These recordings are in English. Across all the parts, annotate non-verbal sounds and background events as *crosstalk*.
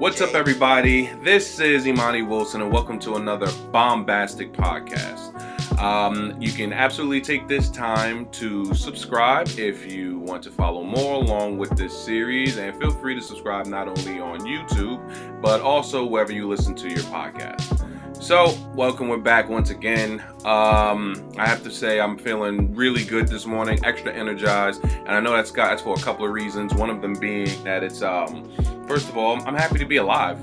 What's up, everybody? This is Imani Wilson, and welcome to another bombastic podcast. Um, you can absolutely take this time to subscribe if you want to follow more along with this series, and feel free to subscribe not only on YouTube but also wherever you listen to your podcast. So, welcome. We're back once again. Um, I have to say, I'm feeling really good this morning, extra energized, and I know that's got that's for a couple of reasons. One of them being that it's um, first of all, I'm happy to be alive.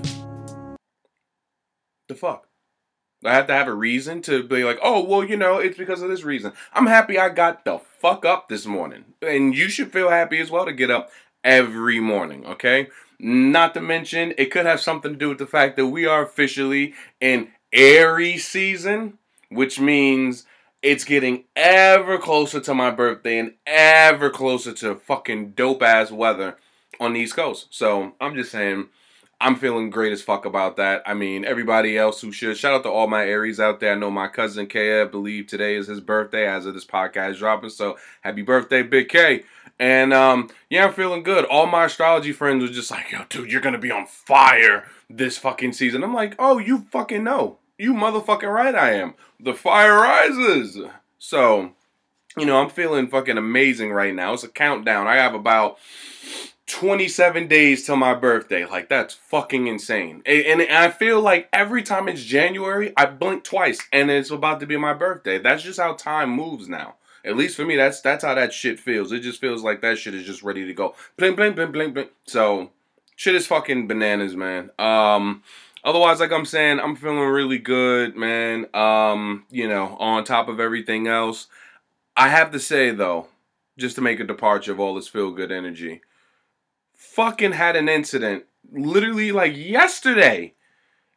The fuck. I have to have a reason to be like, oh, well, you know, it's because of this reason. I'm happy I got the fuck up this morning. And you should feel happy as well to get up every morning, okay? Not to mention, it could have something to do with the fact that we are officially in Aries season, which means it's getting ever closer to my birthday and ever closer to fucking dope ass weather on the East Coast. So I'm just saying, I'm feeling great as fuck about that. I mean, everybody else who should. Shout out to all my Aries out there. I know my cousin K, I believe today is his birthday as of this podcast dropping. So happy birthday, Big K. And um, yeah, I'm feeling good. All my astrology friends were just like, yo, dude, you're gonna be on fire this fucking season. I'm like, oh, you fucking know. You motherfucking right I am. The fire rises. So, you know, I'm feeling fucking amazing right now. It's a countdown. I have about 27 days till my birthday. Like, that's fucking insane. And, I feel like every time it's January, I blink twice and it's about to be my birthday. That's just how time moves now. At least for me, that's that's how that shit feels. It just feels like that shit is just ready to go. Blink, blink, blink, blink, blink. So, shit is fucking bananas, man. Um, otherwise, like I'm saying, I'm feeling really good, man. Um, you know, on top of everything else, I have to say though, just to make a departure of all this feel good energy, fucking had an incident literally like yesterday.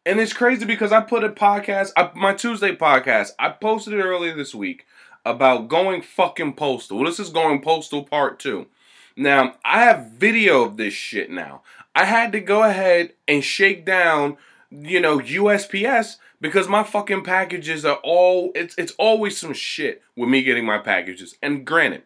And it's crazy because I put a podcast, my Tuesday podcast, I posted it earlier this week about going fucking postal. Well, this is going postal part two. Now, I have video of this shit now. I had to go ahead and shake down, you know, USPS because my fucking packages are all it's it's always some shit with me getting my packages. And granted,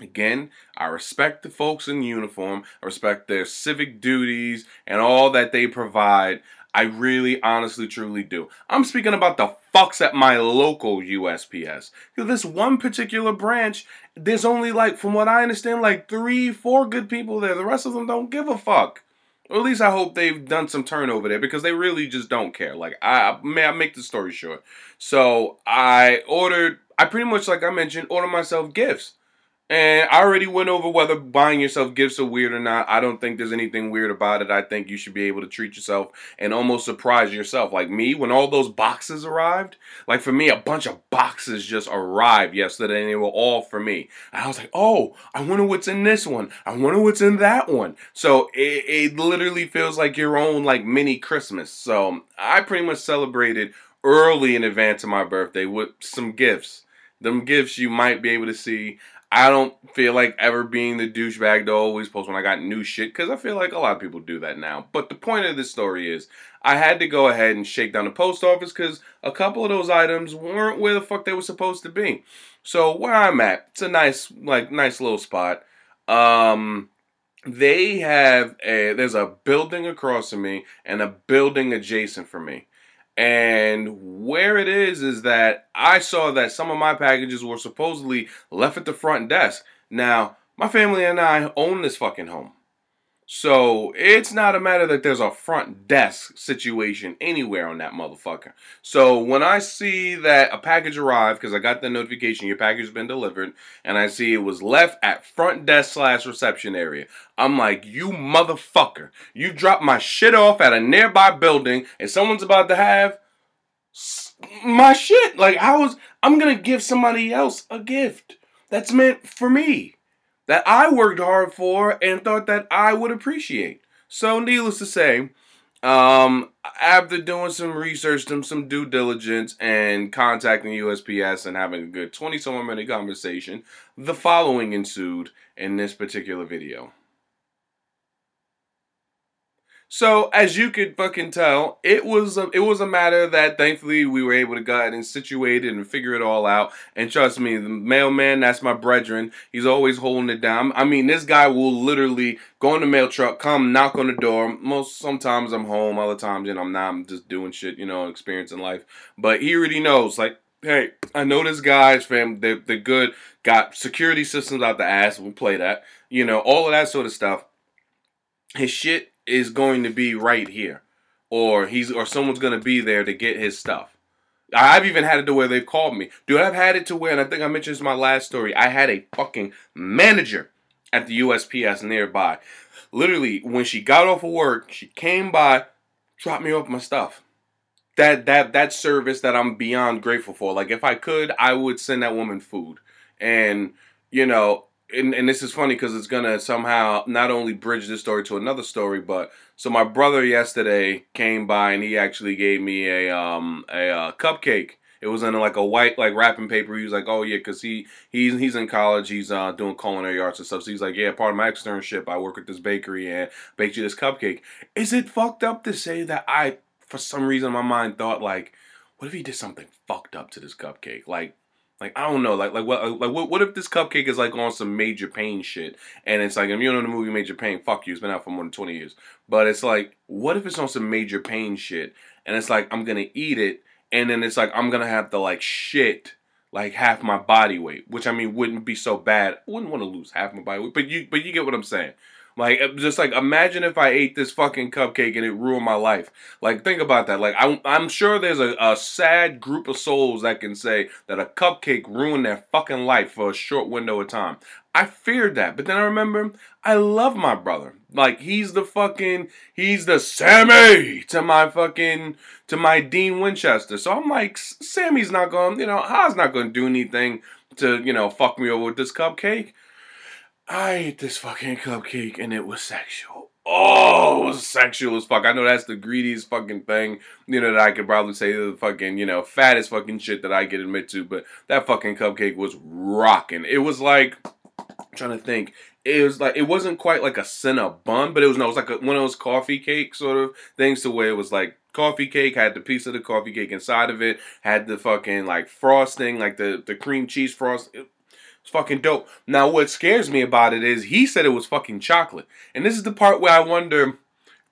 Again, I respect the folks in uniform. I respect their civic duties and all that they provide. I really, honestly, truly do. I'm speaking about the fucks at my local USPS. This one particular branch, there's only like, from what I understand, like three, four good people there. The rest of them don't give a fuck. Or at least I hope they've done some turnover there because they really just don't care. Like I may I make the story short. So I ordered I pretty much like I mentioned, ordered myself gifts. And I already went over whether buying yourself gifts are weird or not. I don't think there's anything weird about it. I think you should be able to treat yourself and almost surprise yourself. Like me, when all those boxes arrived, like for me, a bunch of boxes just arrived yesterday and they were all for me. And I was like, oh, I wonder what's in this one. I wonder what's in that one. So it, it literally feels like your own like mini Christmas. So I pretty much celebrated early in advance of my birthday with some gifts. Them gifts you might be able to see. I don't feel like ever being the douchebag to always post when I got new shit because I feel like a lot of people do that now. But the point of this story is I had to go ahead and shake down the post office because a couple of those items weren't where the fuck they were supposed to be. So where I'm at, it's a nice, like, nice little spot. Um, they have a there's a building across from me and a building adjacent from me. And where it is is that I saw that some of my packages were supposedly left at the front desk. Now, my family and I own this fucking home. So it's not a matter that there's a front desk situation anywhere on that motherfucker. So when I see that a package arrived, because I got the notification your package has been delivered, and I see it was left at front desk slash reception area, I'm like, you motherfucker, you dropped my shit off at a nearby building, and someone's about to have my shit. Like I was, I'm gonna give somebody else a gift that's meant for me that I worked hard for and thought that I would appreciate. So, needless to say, um, after doing some research, some some due diligence, and contacting USPS and having a good 20 some minute conversation, the following ensued in this particular video. So as you could fucking tell, it was a, it was a matter that thankfully we were able to go ahead and situate it and figure it all out. And trust me, the mailman, that's my brethren. He's always holding it down. I mean, this guy will literally go in the mail truck, come knock on the door. Most sometimes I'm home, other times you know I'm not. I'm just doing shit, you know, experiencing life. But he already knows, like, hey, I know this guy's fam. They're, they're good. Got security systems out the ass. We'll play that. You know, all of that sort of stuff. His shit is going to be right here, or he's or someone's going to be there to get his stuff. I've even had it to where they've called me. Dude, I've had it to where, and I think I mentioned this in my last story, I had a fucking manager at the USPS nearby. Literally, when she got off of work, she came by, dropped me off my stuff. That that that service that I'm beyond grateful for. Like if I could, I would send that woman food. And you know, and, and this is funny because it's gonna somehow not only bridge this story to another story, but so my brother yesterday came by and he actually gave me a um a uh, cupcake. It was in like a white like wrapping paper. He was like, "Oh yeah," because he he's he's in college. He's uh doing culinary arts and stuff. So he's like, "Yeah, part of my externship, I work at this bakery and baked you this cupcake." Is it fucked up to say that I, for some reason, my mind thought like, what if he did something fucked up to this cupcake? Like like I don't know, like like what like what what if this cupcake is like on some major pain shit, and it's like if you know the movie Major Payne, fuck you, it's been out for more than twenty years. But it's like, what if it's on some major pain shit, and it's like I'm gonna eat it, and then it's like I'm gonna have to like shit like half my body weight, which I mean wouldn't be so bad. I wouldn't want to lose half my body weight, but you but you get what I'm saying. Like, uh, just like imagine if I ate this fucking cupcake and it ruined my life. Like, think about that. Like, I'm, I'm sure there's a, a sad group of souls that can say that a cupcake ruined their fucking life for a short window of time. I feared that, but then I remember I love my brother. Like he's the fucking he's the Sammy to my fucking to my Dean Winchester. So I'm like Sammy's not to, you know, Ha's not going to do anything to, you know, fuck me over with this cupcake. I ate this fucking cupcake and it was sexual. Oh, it was sexual as fuck. I know that's the greediest fucking thing, you know, that I could probably say the fucking, you know, fattest fucking shit that I could admit to, but that fucking cupcake was rocking. It was like, I'm trying to think, it was like, it wasn't quite like a Cinnabon, but it was, no, it was like a, one of those coffee cake sort of things to where it was like coffee cake, had the piece of the coffee cake inside of it, had the fucking like frosting, like the, the cream cheese frost. It's fucking dope. Now, what scares me about it is he said it was fucking chocolate. And this is the part where I wonder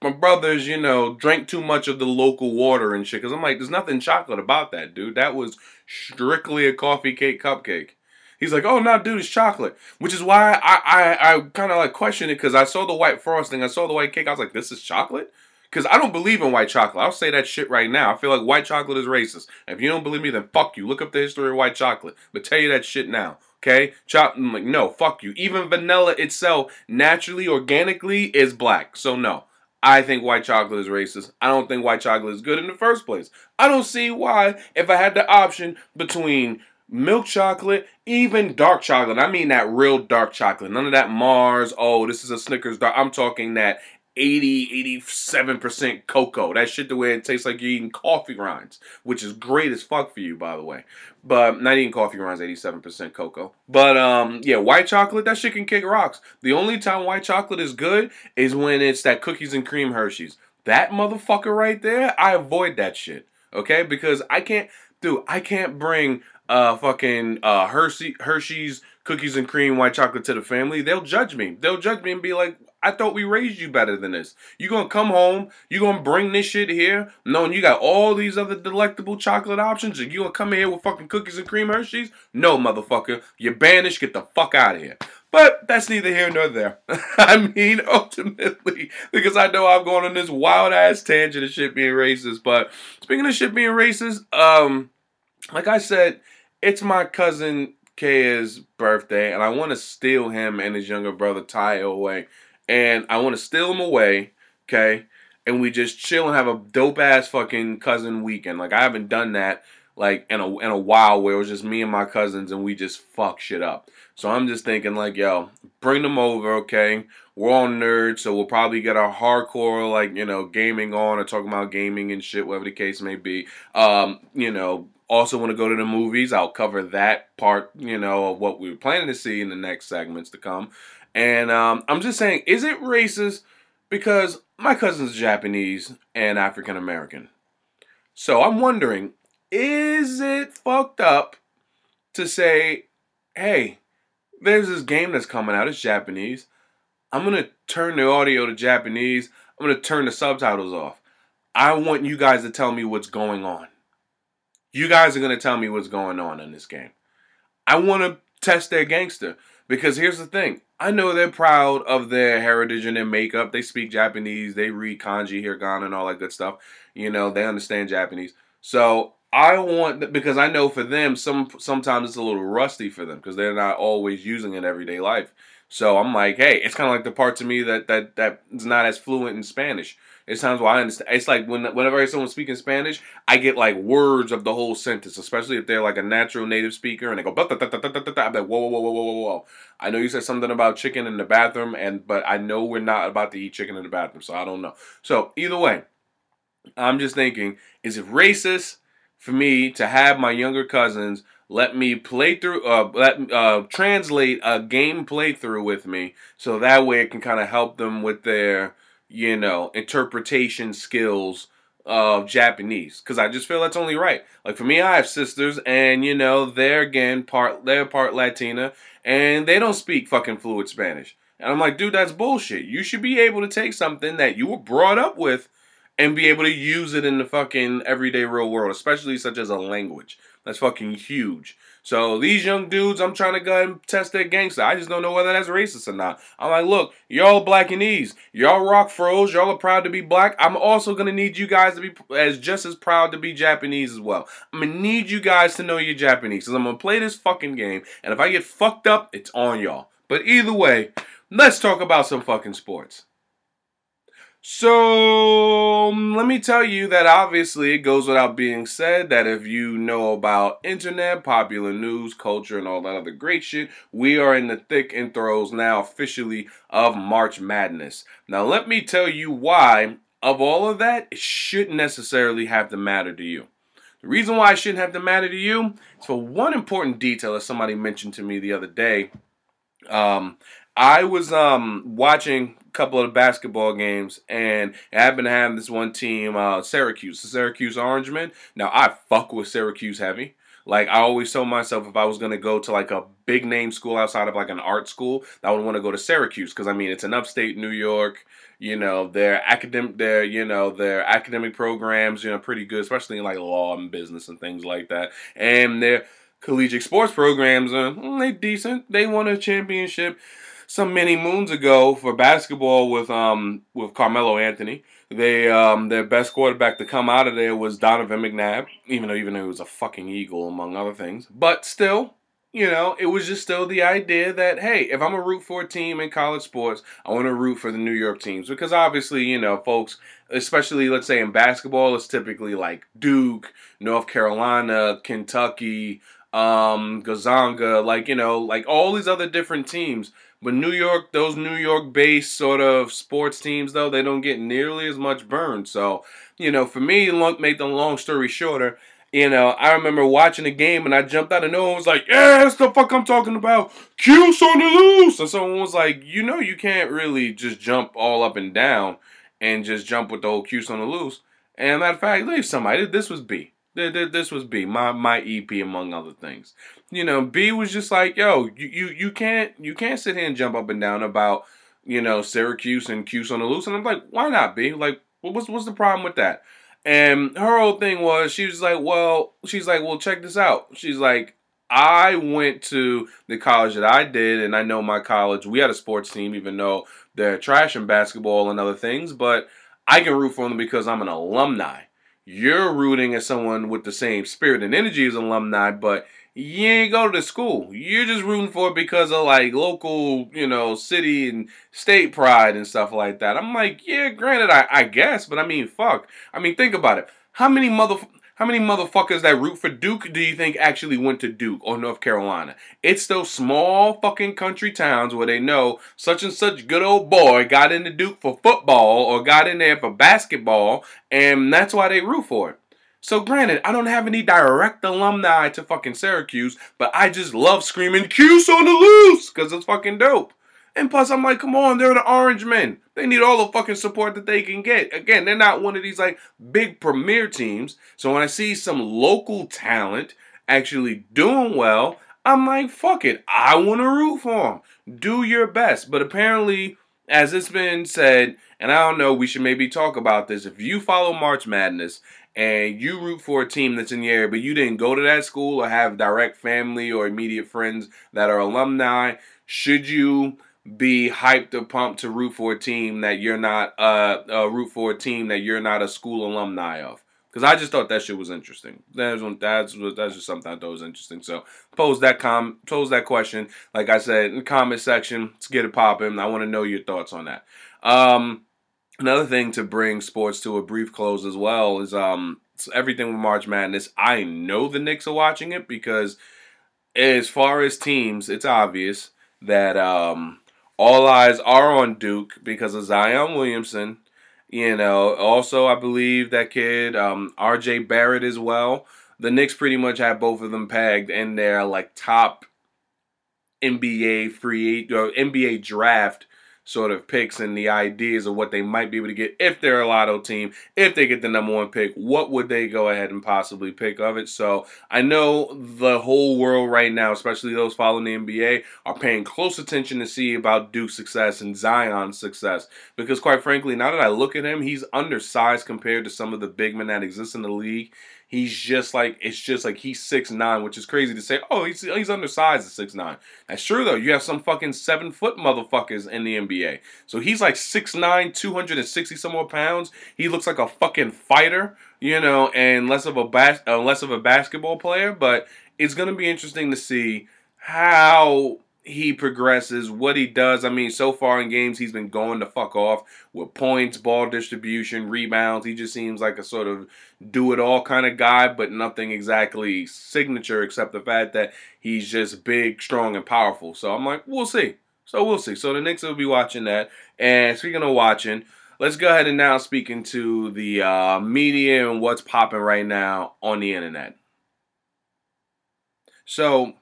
my brothers, you know, drank too much of the local water and shit. Because I'm like, there's nothing chocolate about that, dude. That was strictly a coffee cake cupcake. He's like, oh no, dude, it's chocolate. Which is why I I, I kind of like question it because I saw the white frosting, I saw the white cake. I was like, this is chocolate. Because I don't believe in white chocolate. I'll say that shit right now. I feel like white chocolate is racist. if you don't believe me, then fuck you. Look up the history of white chocolate. But tell you that shit now. Okay, chop. like, no, fuck you. Even vanilla itself, naturally, organically, is black. So no, I think white chocolate is racist. I don't think white chocolate is good in the first place. I don't see why, if I had the option between milk chocolate, even dark chocolate. I mean that real dark chocolate. None of that Mars. Oh, this is a Snickers dark. I'm talking that 80, 87% cocoa. That shit the way it tastes like you're eating coffee grinds, which is great as fuck for you, by the way. But not eating coffee grinds, 87% cocoa. But um, yeah, white chocolate, that shit can kick rocks. The only time white chocolate is good is when it's that cookies and cream Hershey's. That motherfucker right there, I avoid that shit. Okay? Because I can't, dude, I can't bring uh fucking uh Hershey Hershey's cookies and cream white chocolate to the family. They'll judge me. They'll judge me and be like, I thought we raised you better than this. You gonna come home, you gonna bring this shit here, knowing you got all these other delectable chocolate options, and you gonna come here with fucking cookies and cream Hershey's? No, motherfucker. You're banished, get the fuck out of here. But that's neither here nor there. *laughs* I mean, *laughs* ultimately, because I know I'm going on this wild ass tangent of shit being racist. But speaking of shit being racist, um, like I said, it's my cousin Kaya's birthday, and I want to steal him and his younger brother Ty away and I want to steal him away, okay? And we just chill and have a dope ass fucking cousin weekend. Like I haven't done that like in a in a while where it was just me and my cousins and we just fuck shit up. So I'm just thinking like, yo, bring them over, okay? We're all nerds, so we'll probably get our hardcore like, you know, gaming on or talking about gaming and shit, whatever the case may be. Um, you know, also want to go to the movies. I'll cover that part, you know, of what we are planning to see in the next segments to come. And um, I'm just saying, is it racist? Because my cousin's Japanese and African American. So I'm wondering, is it fucked up to say, hey, there's this game that's coming out, it's Japanese. I'm gonna turn the audio to Japanese. I'm gonna turn the subtitles off. I want you guys to tell me what's going on. You guys are gonna tell me what's going on in this game. I want to test their gangster because here's the thing. I know they're proud of their heritage and their makeup. They speak Japanese. They read kanji, hiragana, and all that good stuff. You know, they understand Japanese. So I want because I know for them, some sometimes it's a little rusty for them because they're not always using it in everyday life. So I'm like, hey, it's kind of like the parts of me that that that is not as fluent in Spanish. It's times where I understand. It's like when whenever someone's speaking Spanish, I get like words of the whole sentence, especially if they're like a natural native speaker and they go. I'm like, whoa, whoa, whoa, whoa, whoa, whoa. I know you said something about chicken in the bathroom, and but I know we're not about to eat chicken in the bathroom, so I don't know. So either way, I'm just thinking, is it racist for me to have my younger cousins? let me play through uh let uh translate a game playthrough with me so that way it can kind of help them with their you know interpretation skills of Japanese because I just feel that's only right. Like for me, I have sisters, and you know they're again part they're part Latina, and they don't speak fucking fluid Spanish. And I'm like, dude, that's bullshit. You should be able to take something that you were brought up with and be able to use it in the fucking everyday real world, especially such as a language. That's fucking huge. So these young dudes, I'm trying to go and test their gangster. I just don't know whether that's racist or not. I'm like, look, y'all Blackanese. Y'all rock fros. Y'all are proud to be black. I'm also gonna need you guys to be as just as proud to be Japanese as well. I'm gonna need you guys to know you're Japanese. Cause I'm gonna play this fucking game. And if I get fucked up, it's on y'all. But either way, let's talk about some fucking sports. So, um, let me tell you that obviously it goes without being said that if you know about internet, popular news, culture, and all that other great shit, we are in the thick and throes now officially of March Madness. Now, let me tell you why, of all of that, it shouldn't necessarily have to matter to you. The reason why it shouldn't have to matter to you is for one important detail that somebody mentioned to me the other day. Um, I was um, watching a couple of basketball games, and I happen to have this one team, uh, Syracuse, the Syracuse Orange Men. Now I fuck with Syracuse heavy. Like I always told myself, if I was gonna go to like a big name school outside of like an art school, I would want to go to Syracuse because I mean it's in upstate New York. You know their academic, their you know their academic programs, you know pretty good, especially in like law and business and things like that. And their collegiate sports programs, uh, they decent. They won a championship some many moons ago for basketball with um with Carmelo Anthony. They um their best quarterback to come out of there was Donovan McNabb, even though even though he was a fucking eagle among other things. But still, you know, it was just still the idea that hey, if I'm a root for a team in college sports, I want to root for the New York teams because obviously, you know, folks, especially let's say in basketball, it's typically like Duke, North Carolina, Kentucky, um, Gonzaga, like you know, like all these other different teams but New York, those New York based sort of sports teams, though, they don't get nearly as much burn. So, you know, for me, make the long story shorter, you know, I remember watching the game and I jumped out of no one was like, yeah, that's the fuck I'm talking about. Cuse on the loose. And someone was like, you know, you can't really just jump all up and down and just jump with the whole Cuse on the loose. And matter of fact, leave somebody. This was B. This was B, my my EP among other things. You know, B was just like, yo, you you, you can't you can't sit here and jump up and down about you know Syracuse and Cuse on the loose, and I'm like, why not B? Like, what's what's the problem with that? And her whole thing was, she was like, well, she's like, well, check this out. She's like, I went to the college that I did, and I know my college. We had a sports team, even though they're trash in basketball and other things, but I can root for them because I'm an alumni you're rooting at someone with the same spirit and energy as alumni, but you ain't go to the school. You're just rooting for it because of like local, you know, city and state pride and stuff like that. I'm like, yeah, granted, I, I guess, but I mean, fuck. I mean, think about it. How many mother how many motherfuckers that root for Duke do you think actually went to Duke or North Carolina? It's those small fucking country towns where they know such and such good old boy got into Duke for football or got in there for basketball, and that's why they root for it. So granted, I don't have any direct alumni to fucking Syracuse, but I just love screaming Cuse on the loose because it's fucking dope. And plus, I'm like, come on, they're the Orange Men. They need all the fucking support that they can get. Again, they're not one of these like big premier teams. So when I see some local talent actually doing well, I'm like, fuck it. I want to root for them. Do your best. But apparently, as it's been said, and I don't know, we should maybe talk about this. If you follow March Madness and you root for a team that's in the area, but you didn't go to that school or have direct family or immediate friends that are alumni, should you be hyped or pumped to root for a team that you're not uh, uh root for a team that you're not a school alumni of? Because I just thought that shit was interesting. That's that's that's just something I thought was interesting. So pose that com pose that question. Like I said in the comment section, let's get it popping. I want to know your thoughts on that. Um, Another thing to bring sports to a brief close as well is um everything with March Madness. I know the Knicks are watching it because as far as teams, it's obvious that um all eyes are on Duke because of Zion Williamson. You know, also I believe that kid, um, RJ Barrett as well. The Knicks pretty much have both of them pegged in their like top NBA free or NBA draft sort of picks and the ideas of what they might be able to get if they're a lotto team, if they get the number one pick, what would they go ahead and possibly pick of it? So I know the whole world right now, especially those following the NBA, are paying close attention to see about Duke's success and Zion's success. Because quite frankly, now that I look at him, he's undersized compared to some of the big men that exist in the league. He's just like it's just like he's six nine, which is crazy to say. Oh, he's he's undersized at six nine. That's true though. You have some fucking seven foot motherfuckers in the NBA. So he's like 6'9", 260 some more pounds. He looks like a fucking fighter, you know, and less of a bas- uh, less of a basketball player. But it's gonna be interesting to see how he progresses, what he does. I mean, so far in games, he's been going to fuck off with points, ball distribution, rebounds. He just seems like a sort of do it all kind of guy, but nothing exactly signature except the fact that he's just big, strong, and powerful. So I'm like, we'll see. So we'll see. So the Knicks will be watching that. And speaking of watching, let's go ahead and now speak into the uh, media and what's popping right now on the internet. So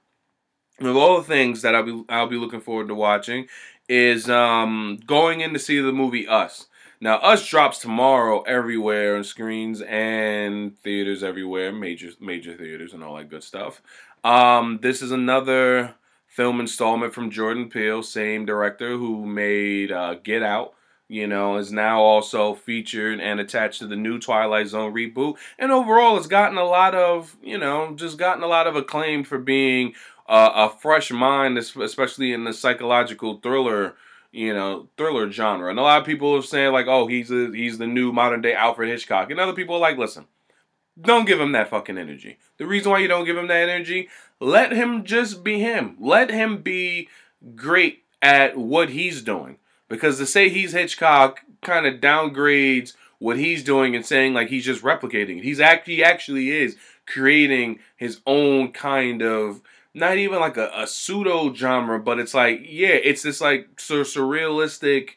of all the things that I'll be I'll be looking forward to watching is um, going in to see the movie Us. Now, Us drops tomorrow everywhere on screens and theaters everywhere, major major theaters and all that good stuff. Um, this is another film installment from Jordan Peele, same director who made uh, Get Out. You know, is now also featured and attached to the new Twilight Zone reboot. And overall, it's gotten a lot of, you know, just gotten a lot of acclaim for being uh, a fresh mind, especially in the psychological thriller, you know, thriller genre. And a lot of people are saying like, "Oh, he's a, he's the new modern day Alfred Hitchcock," and other people are like, "Listen, don't give him that fucking energy. The reason why you don't give him that energy, let him just be him. Let him be great at what he's doing. Because to say he's Hitchcock kind of downgrades what he's doing and saying like he's just replicating it. He's actually actually is creating his own kind of not even like a, a pseudo genre, but it's like yeah, it's this like sur- surrealistic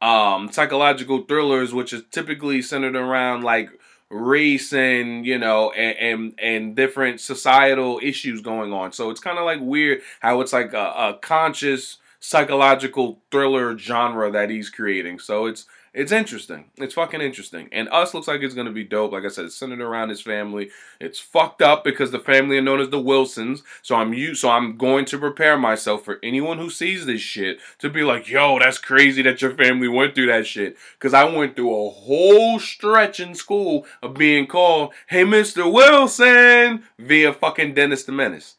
um psychological thrillers which is typically centered around like race and you know and and, and different societal issues going on so it's kind of like weird how it's like a, a conscious psychological thriller genre that he's creating so it's it's interesting. It's fucking interesting. And Us looks like it's gonna be dope. Like I said, it's centered around his family. It's fucked up because the family are known as the Wilsons. So I'm you so I'm going to prepare myself for anyone who sees this shit to be like, yo, that's crazy that your family went through that shit. Cause I went through a whole stretch in school of being called, hey Mr. Wilson, via fucking Dennis the Menace.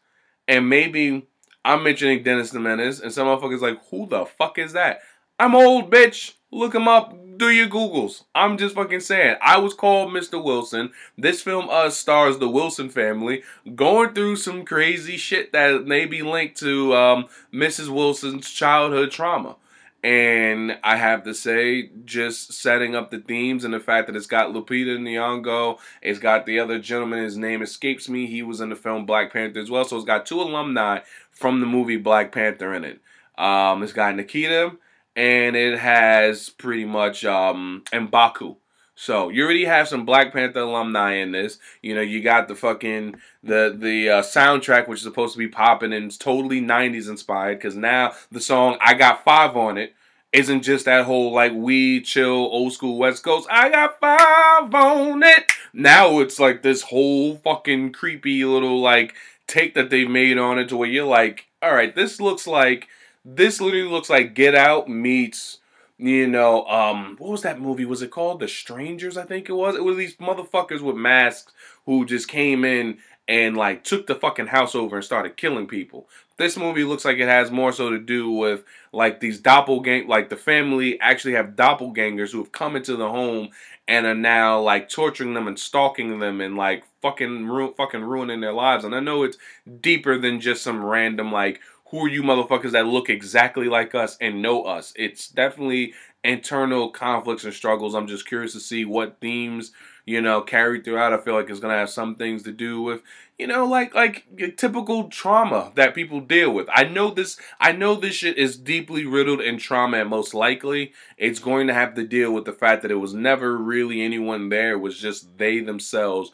And maybe I'm mentioning Dennis the Menace, and some motherfuckers like, who the fuck is that? I'm old, bitch. Look him up. Do your Googles. I'm just fucking saying. I was called Mr. Wilson. This film uh, stars the Wilson family going through some crazy shit that may be linked to um, Mrs. Wilson's childhood trauma. And I have to say, just setting up the themes and the fact that it's got Lupita Nyong'o, it's got the other gentleman, his name escapes me. He was in the film Black Panther as well. So it's got two alumni from the movie Black Panther in it. Um, it's got Nikita and it has pretty much um Mbaku. So you already have some Black Panther alumni in this. You know, you got the fucking the the uh, soundtrack, which is supposed to be popping and it's totally '90s inspired. Because now the song "I Got Five on it isn't just that whole like we chill old school West Coast. I got five on it. Now it's like this whole fucking creepy little like take that they've made on it to where you're like, all right, this looks like this literally looks like Get Out meets you know, um, what was that movie? Was it called The Strangers? I think it was. It was these motherfuckers with masks who just came in and like took the fucking house over and started killing people. This movie looks like it has more so to do with like these doppelgang like the family actually have doppelgangers who have come into the home and are now like torturing them and stalking them and like fucking ru- fucking ruining their lives. And I know it's deeper than just some random like who are you motherfuckers that look exactly like us and know us? It's definitely internal conflicts and struggles. I'm just curious to see what themes, you know, carried throughout. I feel like it's gonna have some things to do with, you know, like like typical trauma that people deal with. I know this I know this shit is deeply riddled in trauma and most likely it's going to have to deal with the fact that it was never really anyone there. It was just they themselves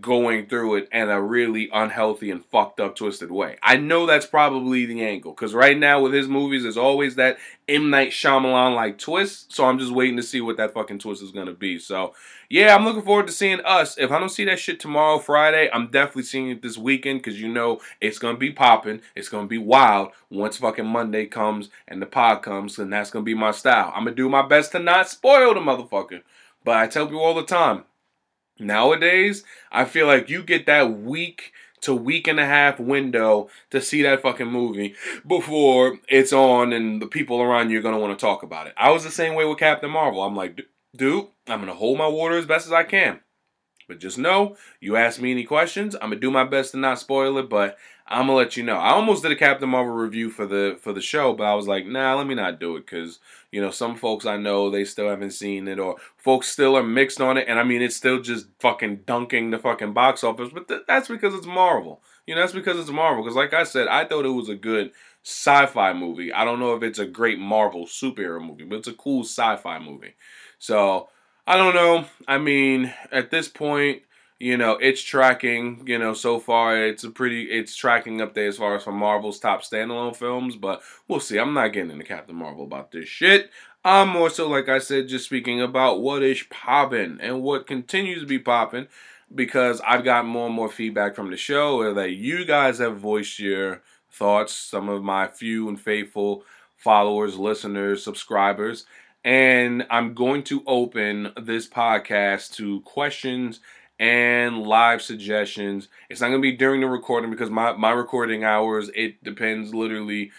going through it in a really unhealthy and fucked up, twisted way. I know that's probably the angle because right now with his movies, there's always that M Night Shyamalan like twist. So I'm just waiting to see what that fucking twist is gonna be. So yeah, I'm looking forward to seeing us. If I don't see that shit tomorrow, Friday, I'm definitely seeing it this weekend because you know it's gonna be popping. It's gonna be wild once fucking Monday comes and the pod comes, and that's gonna be my style. I'm gonna do my best to not spoil the motherfucker. But I tell people all the time, Nowadays, I feel like you get that week to week and a half window to see that fucking movie before it's on and the people around you are going to want to talk about it. I was the same way with Captain Marvel. I'm like, dude, I'm going to hold my water as best as I can. But just know, you ask me any questions, I'm gonna do my best to not spoil it, but I'm gonna let you know. I almost did a Captain Marvel review for the for the show, but I was like, nah, let me not do it because you know some folks I know they still haven't seen it, or folks still are mixed on it, and I mean it's still just fucking dunking the fucking box office. But th- that's because it's Marvel. You know, that's because it's Marvel. Because like I said, I thought it was a good sci-fi movie. I don't know if it's a great Marvel superhero movie, but it's a cool sci-fi movie. So I don't know. I mean, at this point, you know, it's tracking, you know, so far it's a pretty it's tracking up there as far as for Marvel's top standalone films, but we'll see. I'm not getting into Captain Marvel about this shit. I'm more so like I said, just speaking about what is popping and what continues to be popping because I've got more and more feedback from the show that you guys have voiced your thoughts, some of my few and faithful followers, listeners, subscribers, and I'm going to open this podcast to questions and live suggestions. It's not going to be during the recording because my, my recording hours, it depends literally,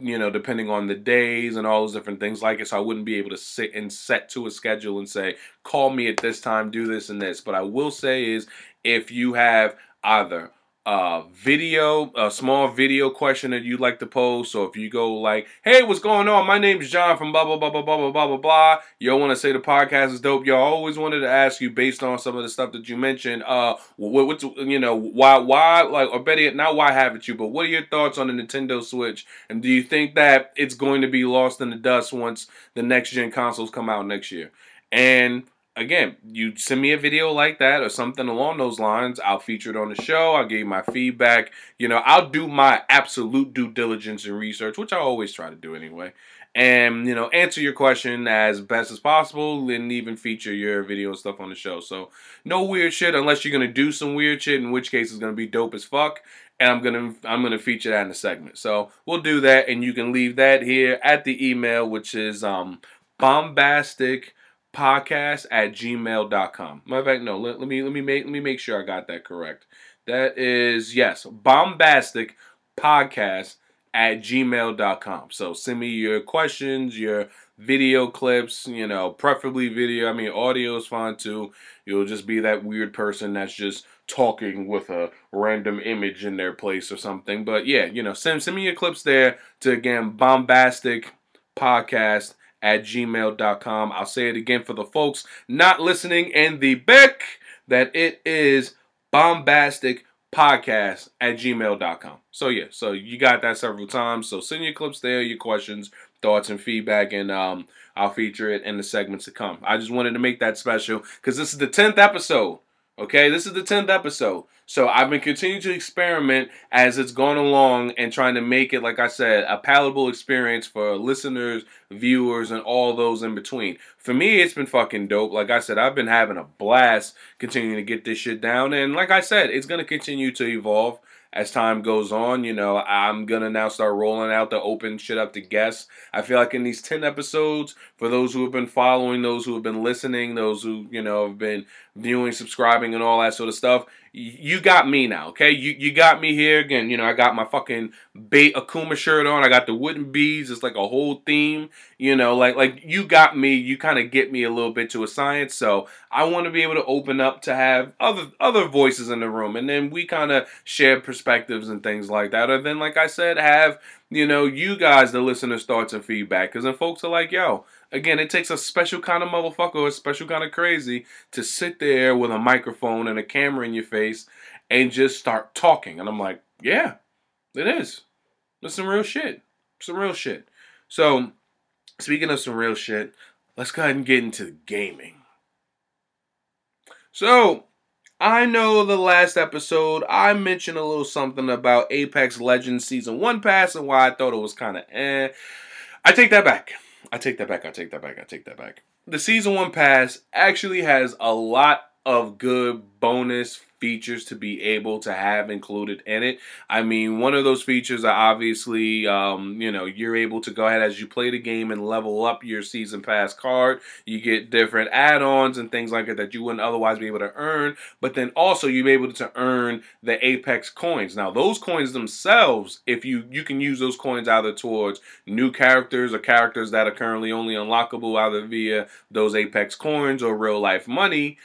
you know, depending on the days and all those different things like it. So I wouldn't be able to sit and set to a schedule and say, call me at this time, do this and this. But I will say is if you have either uh, video, a small video question that you'd like to pose. So if you go like, "Hey, what's going on? My name's John from blah blah blah blah blah blah blah blah blah," you want to say the podcast is dope. Y'all always wanted to ask you based on some of the stuff that you mentioned. Uh, what, what's you know why why like or better yet, not why haven't you, but what are your thoughts on the Nintendo Switch? And do you think that it's going to be lost in the dust once the next gen consoles come out next year? And again, you send me a video like that or something along those lines, I'll feature it on the show. I'll give you my feedback. You know, I'll do my absolute due diligence and research, which I always try to do anyway. And, you know, answer your question as best as possible and even feature your video and stuff on the show. So, no weird shit unless you're going to do some weird shit, in which case it's going to be dope as fuck. And I'm gonna I'm gonna feature that in a segment. So we'll do that, and you can leave that here at the email, which is um bombastic podcast at gmail.com. Matter of fact, no, let, let me let me make let me make sure I got that correct. That is yes, bombastic podcast at gmail.com. So send me your questions, your video clips, you know, preferably video. I mean audio is fine too. You'll just be that weird person that's just talking with a random image in their place or something. But yeah, you know, send send me your clips there to again bombastic podcast at gmail.com. I'll say it again for the folks not listening in the back that it is bombastic podcast at gmail.com. So yeah, so you got that several times. So send your clips there, your questions, thoughts, and feedback, and um, I'll feature it in the segments to come. I just wanted to make that special because this is the 10th episode. Okay, this is the 10th episode. So I've been continuing to experiment as it's gone along and trying to make it, like I said, a palatable experience for listeners, viewers, and all those in between. For me, it's been fucking dope. Like I said, I've been having a blast continuing to get this shit down. And like I said, it's going to continue to evolve as time goes on, you know, I'm gonna now start rolling out the open shit up to guests. I feel like in these 10 episodes, for those who have been following, those who have been listening, those who, you know, have been viewing, subscribing, and all that sort of stuff, you got me now, okay? You you got me here again. You know, I got my fucking bait Akuma shirt on. I got the wooden beads. It's like a whole theme. You know, like like you got me. You kind of get me a little bit to a science. So I want to be able to open up to have other other voices in the room, and then we kind of share perspectives and things like that. Or then, like I said, have you know you guys, the listeners' thoughts and feedback. Because then folks are like, yo, Again, it takes a special kind of motherfucker a special kind of crazy to sit there with a microphone and a camera in your face and just start talking. And I'm like, yeah, it is. That's some real shit. Some real shit. So, speaking of some real shit, let's go ahead and get into gaming. So, I know the last episode I mentioned a little something about Apex Legends Season 1 Pass and why I thought it was kind of eh. I take that back. I take that back. I take that back. I take that back. The season one pass actually has a lot of good bonus features to be able to have included in it. I mean, one of those features are obviously, um, you know, you're able to go ahead as you play the game and level up your season pass card. You get different add-ons and things like that that you wouldn't otherwise be able to earn. But then also you're able to earn the Apex coins. Now, those coins themselves, if you you can use those coins either towards new characters or characters that are currently only unlockable either via those Apex coins or real life money.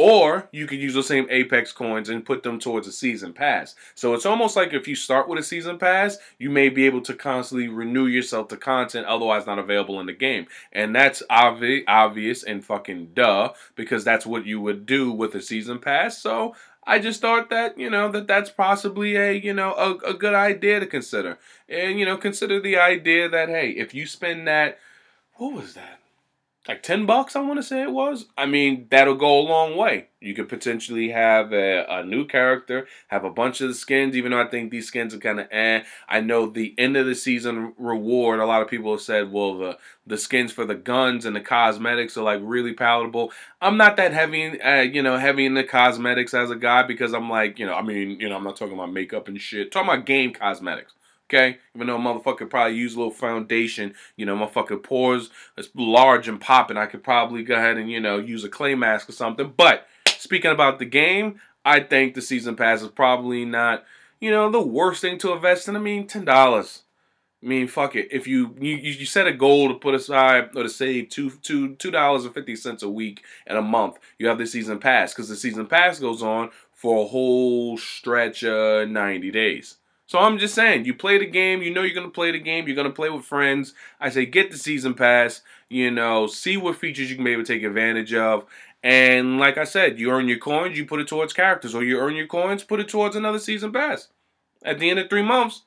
Or you could use those same Apex coins and put them towards a season pass. So it's almost like if you start with a season pass, you may be able to constantly renew yourself to content otherwise not available in the game. And that's obvi- obvious and fucking duh, because that's what you would do with a season pass. So I just thought that, you know, that that's possibly a, you know, a, a good idea to consider. And, you know, consider the idea that, hey, if you spend that, what was that? Like 10 bucks i want to say it was? I mean that'll go a long way. You could potentially have a, a, new character have a bunch of the skins even though i think these skins are kind of eh. I know the end of the season reward a lot of people have said well the the skins for the guns and the cosmetics are like really palatable. I'm not that heavy uh, you know heavy in the cosmetics as a guy because i'm like you know i mean you know i'm not talking about makeup and shit. Talking about game cosmetics Okay, even though a motherfucker probably use a little foundation, you know, motherfucker pores it's large and popping. I could probably go ahead and you know use a clay mask or something. But speaking about the game, I think the season pass is probably not you know the worst thing to invest in. I mean, ten dollars. I mean, fuck it. If you, you you set a goal to put aside or to save two two two dollars and fifty cents a week and a month, you have the season pass because the season pass goes on for a whole stretch of ninety days. So I'm just saying, you play the game, you know you're gonna play the game, you're gonna play with friends. I say get the season pass, you know, see what features you can be able to take advantage of. And like I said, you earn your coins, you put it towards characters, or you earn your coins, put it towards another season pass. At the end of three months,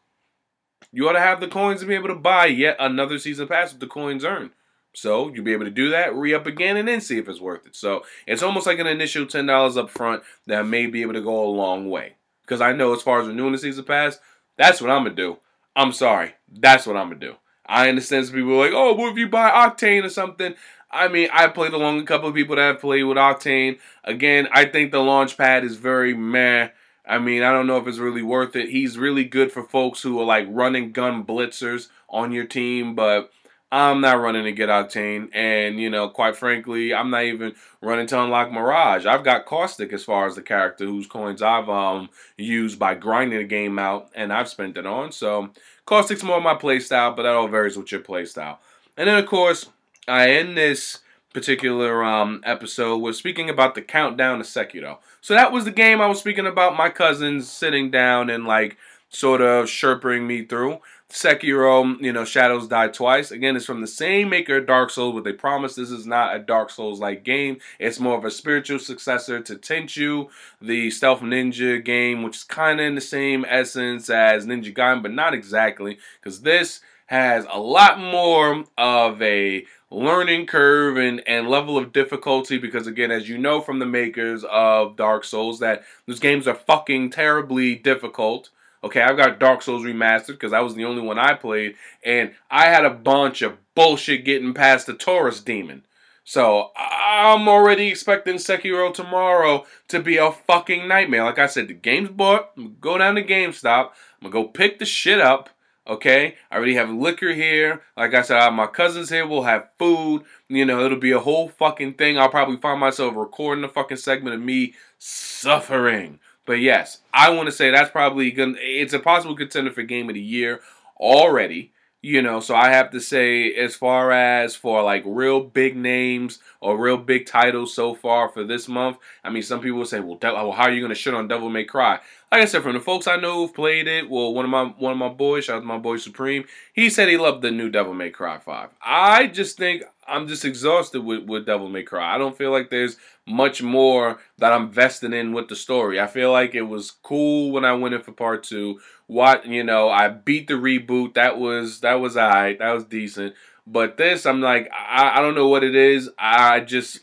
you ought to have the coins to be able to buy yet another season pass with the coins earned. So you'll be able to do that, re up again, and then see if it's worth it. So it's almost like an initial ten dollars up front that may be able to go a long way. Because I know as far as renewing the season pass, that's what I'm gonna do. I'm sorry. That's what I'm gonna do. I understand some people like, oh, what if you buy Octane or something? I mean, I played along a couple of people that have played with Octane. Again, I think the launch pad is very meh. I mean, I don't know if it's really worth it. He's really good for folks who are like running gun blitzers on your team, but I'm not running to get Octane, and you know, quite frankly, I'm not even running to unlock Mirage. I've got Caustic as far as the character whose coins I've um used by grinding the game out, and I've spent it on. So Caustic's more my playstyle, but that all varies with your playstyle. And then of course, I end this particular um episode with speaking about the countdown to Sekiro. So that was the game I was speaking about. My cousins sitting down and like sort of sherpering me through. Sekiro, you know, Shadows Die Twice. Again, it's from the same maker of Dark Souls, but they promise this is not a Dark Souls-like game. It's more of a spiritual successor to Tenchu, the stealth ninja game, which is kind of in the same essence as Ninja Gaiden, but not exactly, because this has a lot more of a learning curve and, and level of difficulty because again as you know from the makers of dark souls that those games are fucking terribly difficult okay i've got dark souls remastered because that was the only one i played and i had a bunch of bullshit getting past the taurus demon so i'm already expecting sekiro tomorrow to be a fucking nightmare like i said the game's bought I'm gonna go down to gamestop i'm gonna go pick the shit up Okay, I already have liquor here. Like I said, I my cousins here. We'll have food. You know, it'll be a whole fucking thing. I'll probably find myself recording a fucking segment of me suffering. But yes, I want to say that's probably gonna. It's a possible contender for game of the year already. You know, so I have to say, as far as for like real big names or real big titles so far for this month, I mean, some people will say, well, how are you going to shit on Devil May Cry? Like I said, from the folks I know who've played it, well, one of my one of my boys, shout out to my boy Supreme, he said he loved the new Devil May Cry 5. I just think I'm just exhausted with, with Devil May Cry. I don't feel like there's much more that I'm vested in with the story. I feel like it was cool when I went in for part two. What you know, I beat the reboot. That was that was alright. That was decent. But this, I'm like, I, I don't know what it is. I just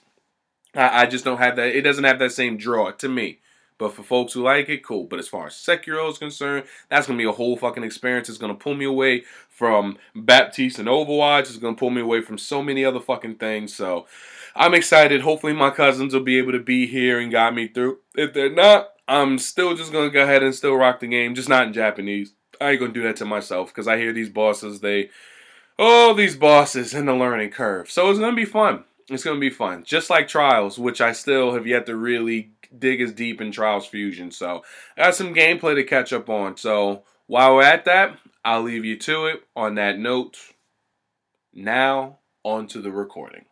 I, I just don't have that. It doesn't have that same draw to me. But for folks who like it, cool. But as far as Sekiro is concerned, that's gonna be a whole fucking experience. It's gonna pull me away from Baptiste and Overwatch. It's gonna pull me away from so many other fucking things. So I'm excited. Hopefully my cousins will be able to be here and guide me through. If they're not, I'm still just gonna go ahead and still rock the game, just not in Japanese. I ain't gonna do that to myself because I hear these bosses, they oh these bosses in the learning curve. So it's gonna be fun. It's gonna be fun. Just like Trials, which I still have yet to really dig as deep in Trials Fusion. So I got some gameplay to catch up on. So while we're at that, I'll leave you to it. On that note, now on to the recording.